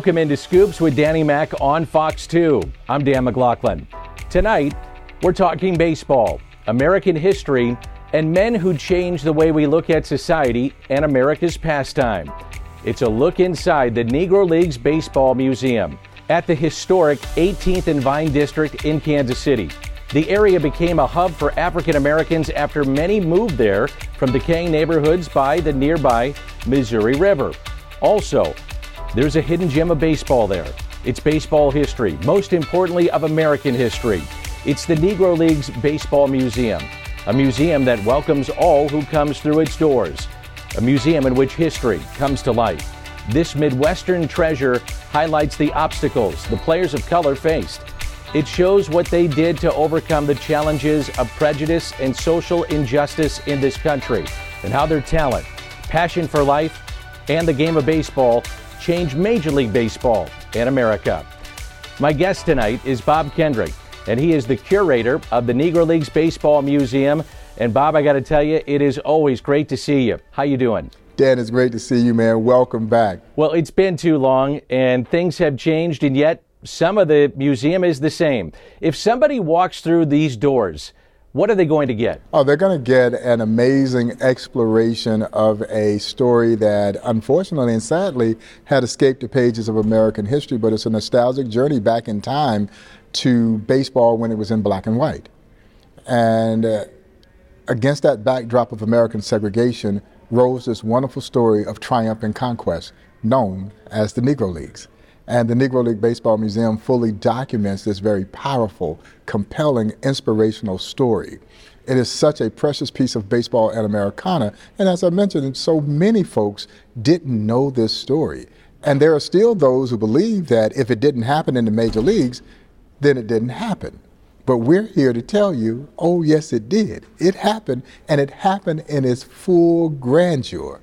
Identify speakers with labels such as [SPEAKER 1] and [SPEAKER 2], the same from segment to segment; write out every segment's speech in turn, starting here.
[SPEAKER 1] Welcome into Scoops with Danny Mac on Fox 2. I'm Dan McLaughlin. Tonight, we're talking baseball, American history, and men who changed the way we look at society and America's pastime. It's a look inside the Negro Leagues Baseball Museum at the historic 18th and Vine District in Kansas City. The area became a hub for African Americans after many moved there from decaying neighborhoods by the nearby Missouri River. Also, there's a hidden gem of baseball there. It's baseball history, most importantly, of American history. It's the Negro Leagues Baseball Museum, a museum that welcomes all who comes through its doors, a museum in which history comes to life. This Midwestern treasure highlights the obstacles the players of color faced. It shows what they did to overcome the challenges of prejudice and social injustice in this country, and how their talent, passion for life, and the game of baseball change Major League Baseball in America. My guest tonight is Bob Kendrick, and he is the curator of the Negro Leagues Baseball Museum. And Bob, I got to tell you, it is always great to see you. How you doing?
[SPEAKER 2] Dan, it's great to see you, man. Welcome back.
[SPEAKER 1] Well, it's been too long, and things have changed, and yet some of the museum is the same. If somebody walks through these doors, what are they going to get?
[SPEAKER 2] Oh, they're going to get an amazing exploration of a story that, unfortunately and sadly, had escaped the pages of American history, but it's a nostalgic journey back in time to baseball when it was in black and white. And uh, against that backdrop of American segregation rose this wonderful story of triumph and conquest known as the Negro Leagues. And the Negro League Baseball Museum fully documents this very powerful, compelling, inspirational story. It is such a precious piece of baseball and Americana. And as I mentioned, so many folks didn't know this story. And there are still those who believe that if it didn't happen in the major leagues, then it didn't happen. But we're here to tell you, oh, yes, it did. It happened, and it happened in its full grandeur.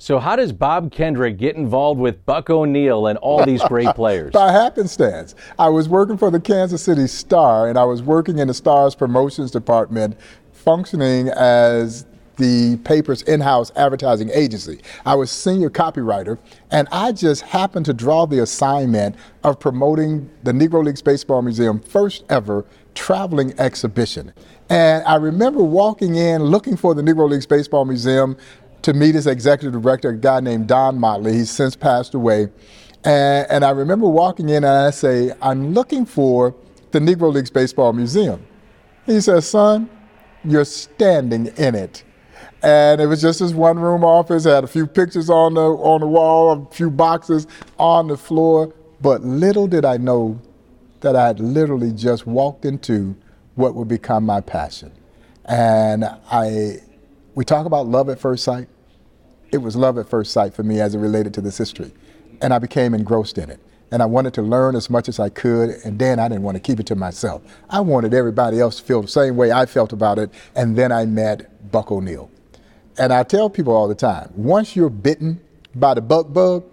[SPEAKER 1] So, how does Bob Kendrick get involved with Buck O'Neil and all these great players?
[SPEAKER 2] By happenstance. I was working for the Kansas City Star, and I was working in the Star's promotions department, functioning as the paper's in house advertising agency. I was senior copywriter, and I just happened to draw the assignment of promoting the Negro Leagues Baseball Museum first ever traveling exhibition. And I remember walking in looking for the Negro Leagues Baseball Museum to meet his executive director, a guy named Don Motley. He's since passed away. And, and I remember walking in and I say, I'm looking for the Negro Leagues Baseball Museum. He says, son, you're standing in it. And it was just this one room office, it had a few pictures on the, on the wall, a few boxes on the floor. But little did I know that I had literally just walked into what would become my passion. And I we talk about love at first sight. It was love at first sight for me as it related to this history. And I became engrossed in it. And I wanted to learn as much as I could. And then I didn't want to keep it to myself. I wanted everybody else to feel the same way I felt about it. And then I met Buck O'Neil. And I tell people all the time once you're bitten by the buck bug,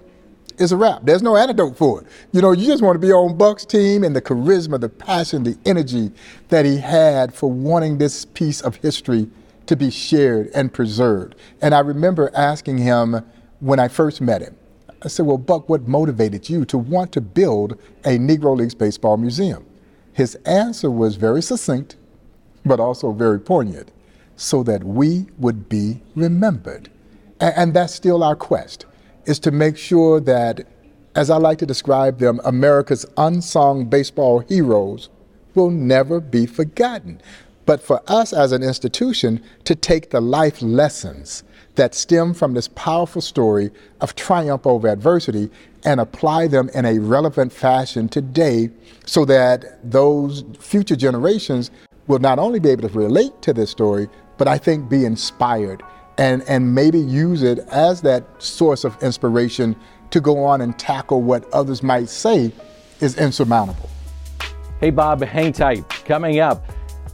[SPEAKER 2] it's a wrap. There's no antidote for it. You know, you just want to be on Buck's team and the charisma, the passion, the energy that he had for wanting this piece of history to be shared and preserved. And I remember asking him when I first met him, I said, Well, Buck, what motivated you to want to build a Negro Leagues Baseball Museum? His answer was very succinct, but also very poignant so that we would be remembered. And, that's still our quest, is to make sure that, as I like to describe them, America's unsung baseball heroes will never be forgotten but for us as an institution to take the life lessons that stem from this powerful story of triumph over adversity and apply them in a relevant fashion today so that those future generations will not only be able to relate to this story, but I think be inspired and, and maybe use it as that source of inspiration to go on and tackle what others might say is insurmountable.
[SPEAKER 1] Hey, Bob, hang tight. Coming up,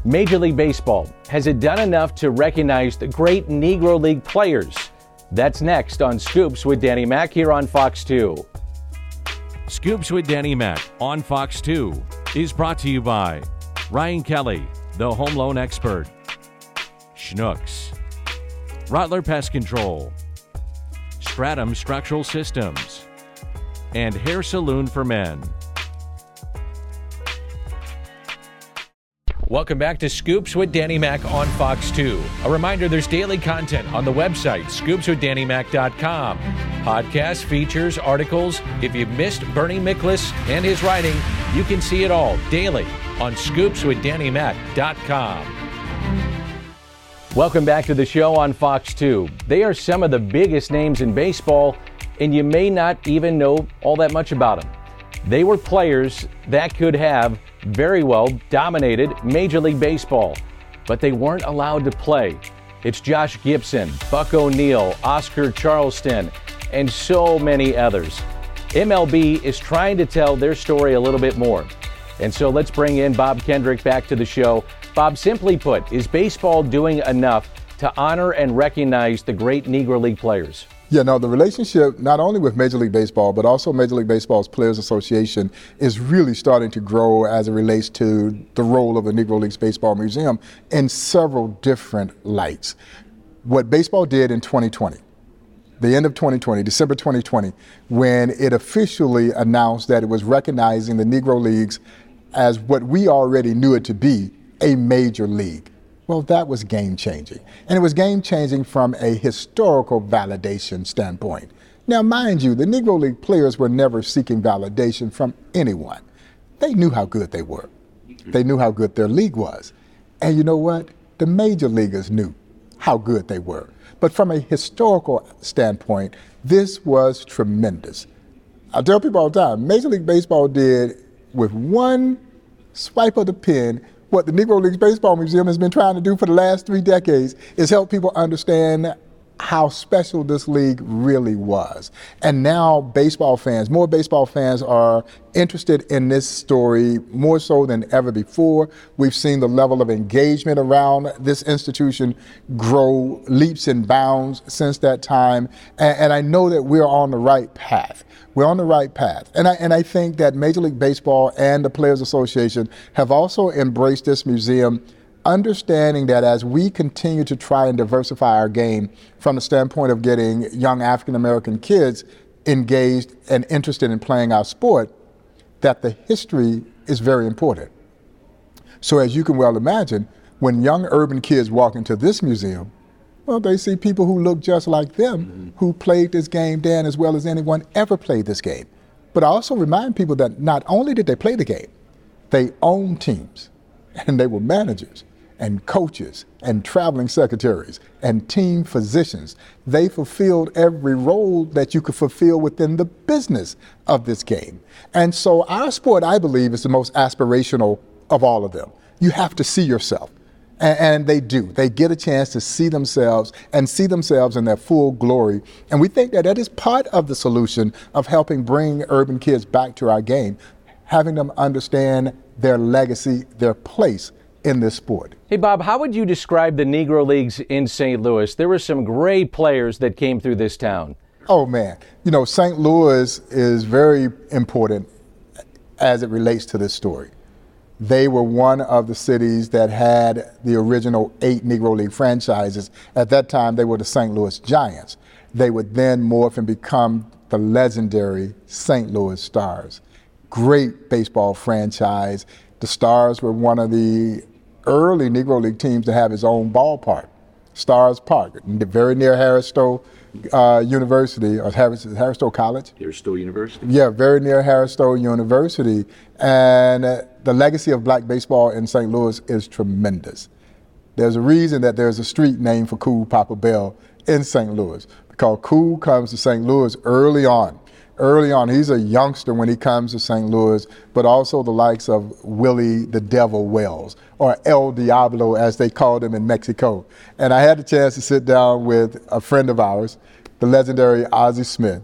[SPEAKER 1] Major League Baseball has it done enough to recognize the great Negro League players? That's next on Scoops with Danny Mac here on Fox 2.
[SPEAKER 3] Scoops with Danny Mac on Fox 2 is brought to you by Ryan Kelly, the home loan expert, Schnucks, Rottler Pest Control, Stratum Structural Systems, and hair Saloon for men. Welcome back to Scoops with Danny Mac on Fox 2. A reminder there's daily content on the website, scoopswithdannymac.com. Podcasts, features, articles. If you've missed Bernie Miklasz and his writing, you can see it all daily on scoopswithdannymac.com.
[SPEAKER 1] Welcome back to the show on Fox 2. They are some of the biggest names in baseball, and you may not even know all that much about them. They were players that could have very well dominated Major League Baseball, but they weren't allowed to play. It's Josh Gibson, Buck O'Neil, Oscar Charleston, and so many others. MLB is trying to tell their story a little bit more. And so let's bring in Bob Kendrick back to the show. Bob, simply put, is baseball doing enough to honor and recognize the great Negro League players?
[SPEAKER 2] Yeah, no, the relationship not only with Major League Baseball, but also Major League Baseball's Players Association is really starting to grow as it relates to the role of the Negro Leagues Baseball Museum in several different lights. What baseball did in 2020, the end of 2020, December 2020, when it officially announced that it was recognizing the Negro Leagues as what we already knew it to be a major league. Well, that was game changing. And it was game changing from a historical validation standpoint. Now, mind you, the Negro League players were never seeking validation from anyone. They knew how good they were, they knew how good their league was. And you know what? The major leaguers knew how good they were. But from a historical standpoint, this was tremendous. I tell people all the time Major League Baseball did with one swipe of the pen what the Negro Leagues Baseball Museum has been trying to do for the last three decades is help people understand how special this league really was. And now baseball fans, more baseball fans are interested in this story more so than ever before. We've seen the level of engagement around this institution grow leaps and bounds since that time. And, and I know that we're on the right path. We're on the right path. And I, and I think that Major League Baseball and the Players Association have also embraced this museum understanding that as we continue to try and diversify our game from the standpoint of getting young African American kids engaged and interested in playing our sport, that the history is very important. So, as you can well imagine, when young urban kids walk into this museum, well, they see people who look just like them mm-hmm. who played this game, Dan, as well as anyone ever played this game. But I also remind people that not only did they play the game, they owned teams and they were managers and coaches and traveling secretaries and team physicians. They fulfilled every role that you could fulfill within the business of this game. And so our sport, I believe, is the most aspirational of all of them. You have to see yourself. And, they do. They get a chance to see themselves and see themselves in their full glory. And we think that that is part of the solution of helping bring urban kids back to our game, having them understand their legacy, their place in this sport.
[SPEAKER 1] Hey, Bob, how would you describe the Negro Leagues in St. Louis? There were some great players that came through this town.
[SPEAKER 2] Oh, man. You know, St. Louis is very important as it relates to this story. They were one of the cities that had the original eight Negro League franchises. At that time, they were the St. Louis Giants. They would then morph and become the legendary St. Louis Stars. Great baseball franchise. The Stars were one of the early Negro League teams to have his own ballpark, Stars Park, very near Harris Stowe uh, University, or Harris, Harris Stowe College.
[SPEAKER 1] Harris Stowe University?
[SPEAKER 2] Yeah, very near Harris Stowe University. And uh, the legacy of black baseball in St. Louis is tremendous. There's a reason that there's a street named for Cool Papa Bell in St. Louis, because Cool comes to St. Louis early on early on. He's a youngster when he comes to St. Louis, but also the likes of Willie the Devil Wells, or El Diablo as they called him in Mexico. And I had the chance to sit down with a friend of ours, the legendary Ozzie Smith,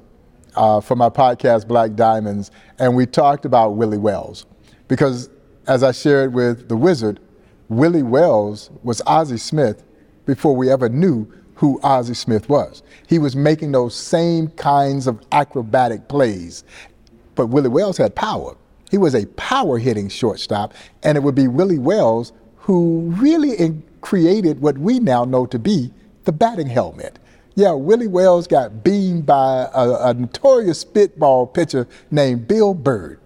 [SPEAKER 2] uh, for my podcast Black Diamonds, and we talked about Willie Wells. Because as I shared with the wizard, Willie Wells was Ozzie Smith before we ever knew who Ozzie Smith was. He was making those same kinds of acrobatic plays. But Willie Wells had power. He was a power hitting shortstop, and it would be Willie Wells who really created what we now know to be the batting helmet. Yeah, Willie Wells got beamed by a, a notorious spitball pitcher named Bill Byrd.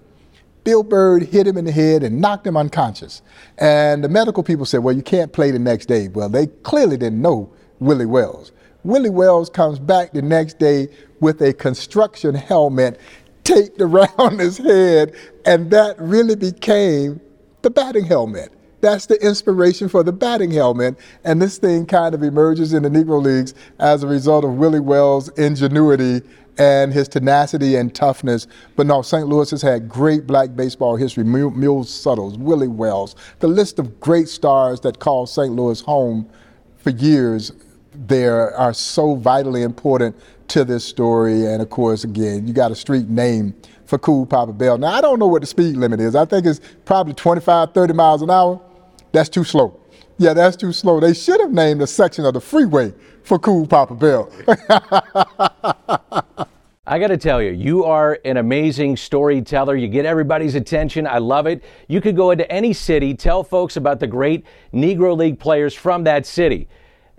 [SPEAKER 2] Bill Byrd hit him in the head and knocked him unconscious. And the medical people said, well, you can't play the next day. Well, they clearly didn't know Willie Wells. Willie Wells comes back the next day with a construction helmet taped around his head, and that really became the batting helmet. That's the inspiration for the batting helmet, and this thing kind of emerges in the Negro Leagues as a result of Willie Wells' ingenuity and his tenacity and toughness. But no, St. Louis has had great black baseball history. Mule Suttles, Willie Wells, the list of great stars that called St. Louis home for years there are so vitally important to this story. And of course, again, you got a street name for Cool Papa Bell. Now, I don't know what the speed limit is. I think it's probably 25, 30 miles an hour. That's too slow. Yeah, that's too slow. They should have named a section of the freeway for Cool Papa Bell.
[SPEAKER 1] I got to tell you, you are an amazing storyteller. You get everybody's attention. I love it. You could go into any city, tell folks about the great Negro League players from that city.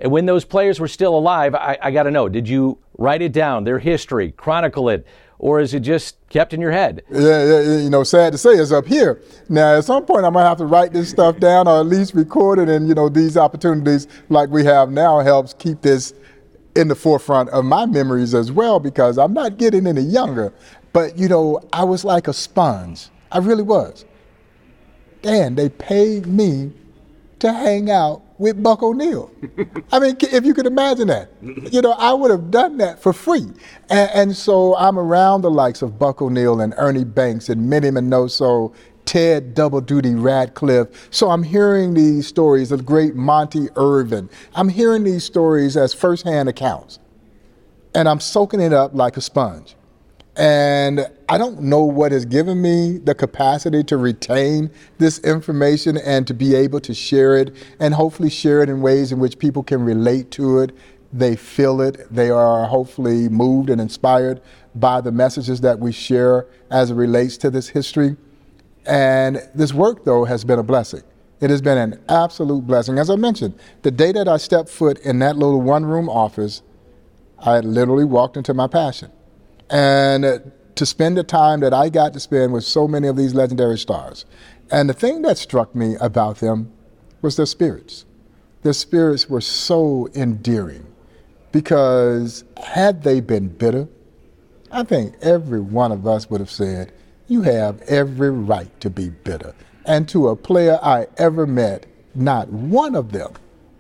[SPEAKER 1] And when those players were still alive, I, I got to know, did you write it down, their history, chronicle it, or is it just kept in your head?
[SPEAKER 2] Yeah, you know, sad to say, it's up here. Now, at some point, I might have to write this stuff down or at least record it. And, you know, these opportunities like we have now helps keep this in the forefront of my memories as well because I'm not getting any younger. But, you know, I was like a sponge. I really was. And they paid me to hang out with Buck O'Neil. I mean, if you could imagine that, you know, I would have done that for free. And, and so I'm around the likes of Buck O'Neil and Ernie Banks and Minnie Minoso, Ted Double Duty Radcliffe. So I'm hearing these stories of great Monte Irvin. I'm hearing these stories as firsthand accounts. And I'm soaking it up like a sponge. And I don't know what has given me the capacity to retain this information and to be able to share it and hopefully share it in ways in which people can relate to it. They feel it. They are hopefully moved and inspired by the messages that we share as it relates to this history. And this work, though, has been a blessing. It has been an absolute blessing. As I mentioned, the day that I stepped foot in that little one room office, I literally walked into my passion and to spend the time that I got to spend with so many of these legendary stars. And the thing that struck me about them was their spirits. Their spirits were so endearing because had they been bitter, I think every one of us would have said, You have every right to be bitter. And to a player I ever met, not one of them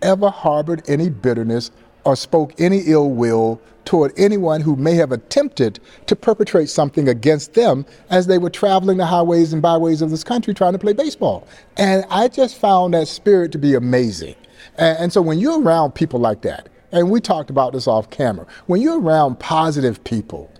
[SPEAKER 2] ever harbored any bitterness or spoke any ill will toward anyone who may have attempted to perpetrate something against them as they were traveling the highways and byways of this country trying to play baseball. And I just found that spirit to be amazing. And, and so when you're around people like that, and we talked about this off camera, when you're around positive people,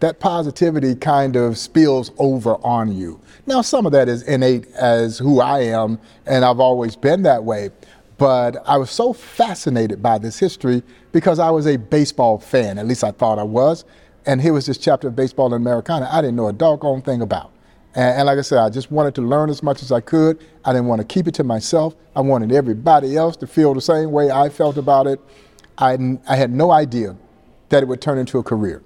[SPEAKER 2] that positivity kind of spills over on you. Now, some of that is innate as who I am, and I've always been that way. But I was so fascinated by this history because I was a baseball fan, at least I thought I was. And here was this chapter of baseball in Americana I didn't know a doggone thing about. And, and, like I said, I just wanted to learn as much as I could. I didn't want to keep it to myself. I wanted everybody else to feel the same way I felt about it. I, I had no idea that it would turn into a career.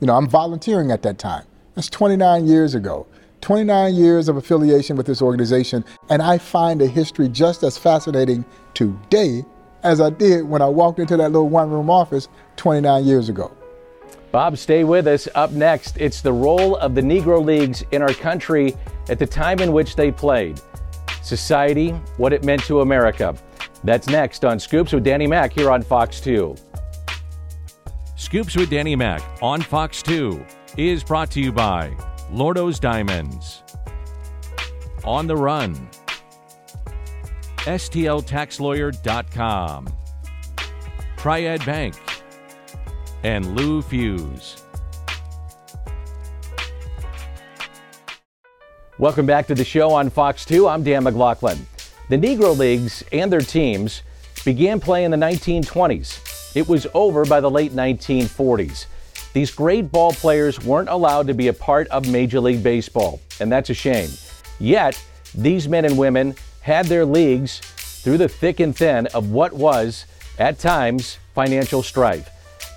[SPEAKER 2] You know, I'm volunteering at that time. That's 29 years ago. 29 years of affiliation with this organization, and I find the history just as fascinating today as I did when I walked into that little one room office 29 years ago.
[SPEAKER 1] Bob, stay with us. Up next, it's the role of the Negro Leagues in our country at the time in which they played. Society, what it meant to America. That's next on Scoops with Danny Mac here on Fox 2.
[SPEAKER 3] Scoops with Danny Mac on Fox 2 is brought to you by Lordo's Diamonds. On the Run. STLTaxLawyer.com. Triad Bank. And Lou Fusz.
[SPEAKER 1] Welcome back to the show on Fox 2. I'm Dan McLaughlin. The Negro Leagues and their teams began playing in the 1920s. It was over by the late 1940s. These great ball players weren't allowed to be a part of Major League Baseball, and that's a shame. Yet, these men and women had their leagues through the thick and thin of what was, at times, financial strife.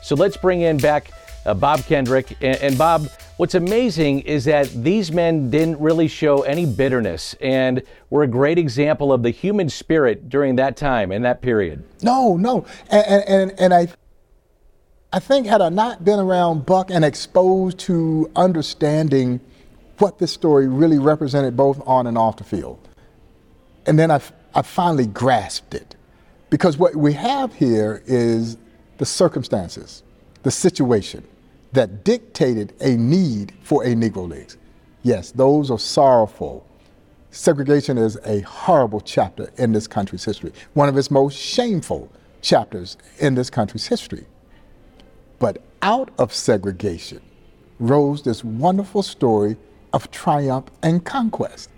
[SPEAKER 1] So let's bring in back uh, Bob Kendrick. And, and Bob, what's amazing is that these men didn't really show any bitterness and were a great example of the human spirit during that time and that period.
[SPEAKER 2] No, no. And, and, and I, I think had I not been around Buck and exposed to understanding what this story really represented both on and off the field, and then I, I finally grasped it. Because what we have here is the circumstances, the situation that dictated a need for a Negro Leagues. Yes, those are sorrowful. Segregation is a horrible chapter in this country's history, one of its most shameful chapters in this country's history. But out of segregation rose this wonderful story of triumph and conquest.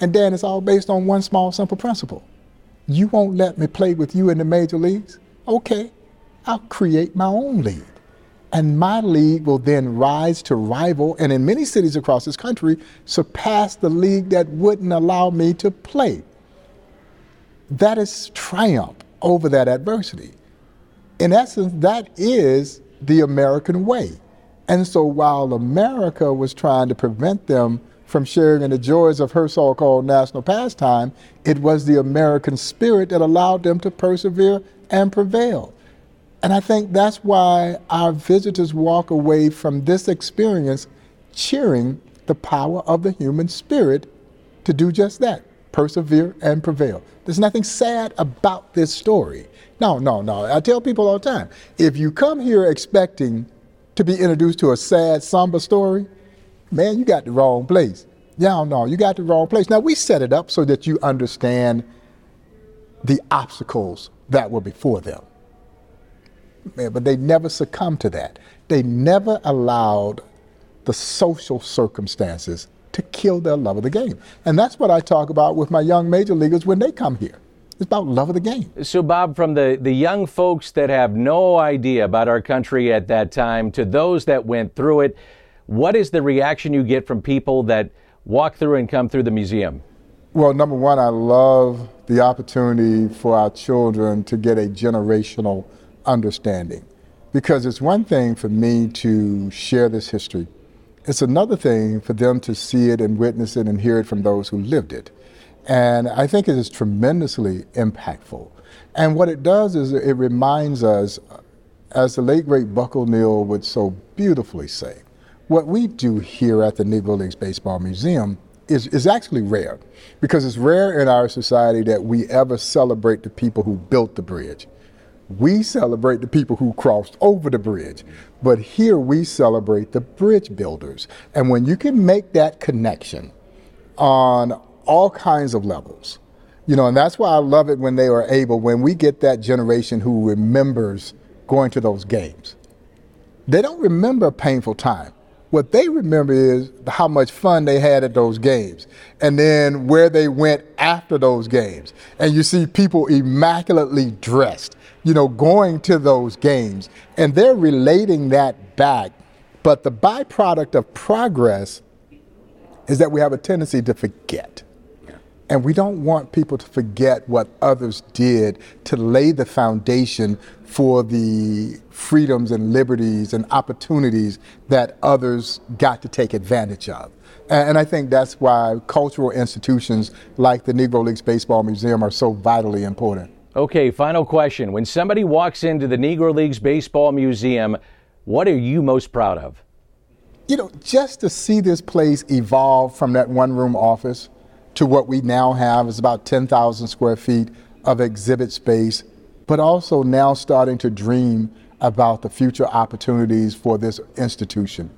[SPEAKER 2] And Dan, it's all based on one small, simple principle. You won't let me play with you in the major leagues? Okay, I'll create my own league. And my league will then rise to rival, and in many cities across this country, surpass the league that wouldn't allow me to play. That is triumph over that adversity. In essence, that is the American way. And so while America was trying to prevent them from sharing in the joys of her so called national pastime, it was the American spirit that allowed them to persevere and prevail. And I think that's why our visitors walk away from this experience cheering the power of the human spirit to do just that persevere and prevail. There's nothing sad about this story. No, no, no. I tell people all the time if you come here expecting to be introduced to a sad, somber story, man, you got the wrong place. Yeah, no, you got the wrong place. Now, we set it up so that you understand the obstacles that were before them Man, but they never succumbed to that. They never allowed the social circumstances to kill their love of the game. And that's what I talk about with my young major leaguers when they come here. It's about love of the game.
[SPEAKER 1] So, Bob, from the, the young folks that have no idea about our country at that time to those that went through it, what is the reaction you get from people that walk through and come through the museum?
[SPEAKER 2] Well, number one, I love the opportunity for our children to get a generational understanding. Because it's one thing for me to share this history, it's another thing for them to see it and witness it and hear it from those who lived it. And I think it is tremendously impactful. And what it does is it reminds us, as the late great Buck O'Neil would so beautifully say, what we do here at the Negro Leagues Baseball Museum is, is actually rare because it's rare in our society that we ever celebrate the people who built the bridge. We celebrate the people who crossed over the bridge, but here we celebrate the bridge builders. And when you can make that connection on all kinds of levels, you know, and that's why I love it when they are able, when we get that generation who remembers going to those games. They don't remember a painful time. What they remember is how much fun they had at those games and then where they went after those games. And you see people immaculately dressed you know, going to those games. And they're relating that back. But the byproduct of progress is that we have a tendency to forget. And we don't want people to forget what others did to lay the foundation for the freedoms and liberties and opportunities that others got to take advantage of. And I think that's why cultural institutions like the Negro Leagues Baseball Museum are so vitally important.
[SPEAKER 1] Okay, final question. When somebody walks into the Negro Leagues Baseball Museum, what are you most proud of?
[SPEAKER 2] You know, just to see this place evolve from that one room office to what we now have is about 10,000 square feet of exhibit space, but also now starting to dream about the future opportunities for this institution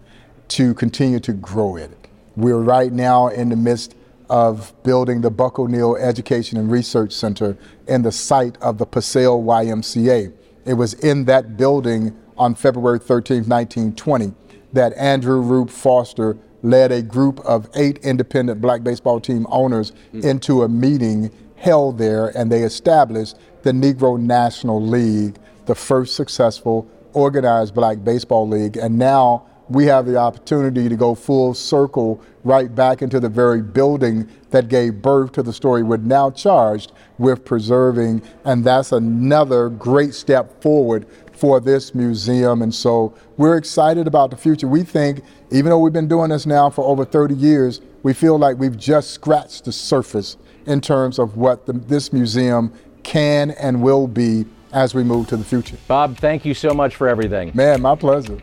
[SPEAKER 2] to continue to grow it. We're right now in the midst of building the Buck O'Neil Education and Research Center in the site of the Paseo YMCA. It was in that building on February 13, 1920, that Andrew Rube Foster led a group of eight independent black baseball team owners mm. into a meeting held there, and they established the Negro National League, the first successful organized black baseball league. And now we have the opportunity to go full circle right back into the very building that gave birth to the story. We're now charged with preserving, and that's another great step forward for this museum. And so we're excited about the future. We think, even though we've been doing this now for over 30 years, we feel like we've just scratched the surface in terms of what the, this museum can and will be as we move to the future.
[SPEAKER 1] Bob, thank you so much for everything.
[SPEAKER 2] Man, my pleasure.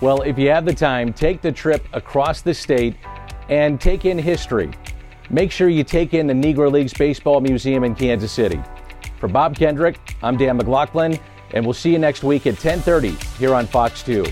[SPEAKER 1] Well, if you have the time, take the trip across the state and take in history. Make sure you take in the Negro Leagues Baseball Museum in Kansas City. For Bob Kendrick, I'm Dan McLaughlin, and we'll see you next week at 10:30 here on Fox 2.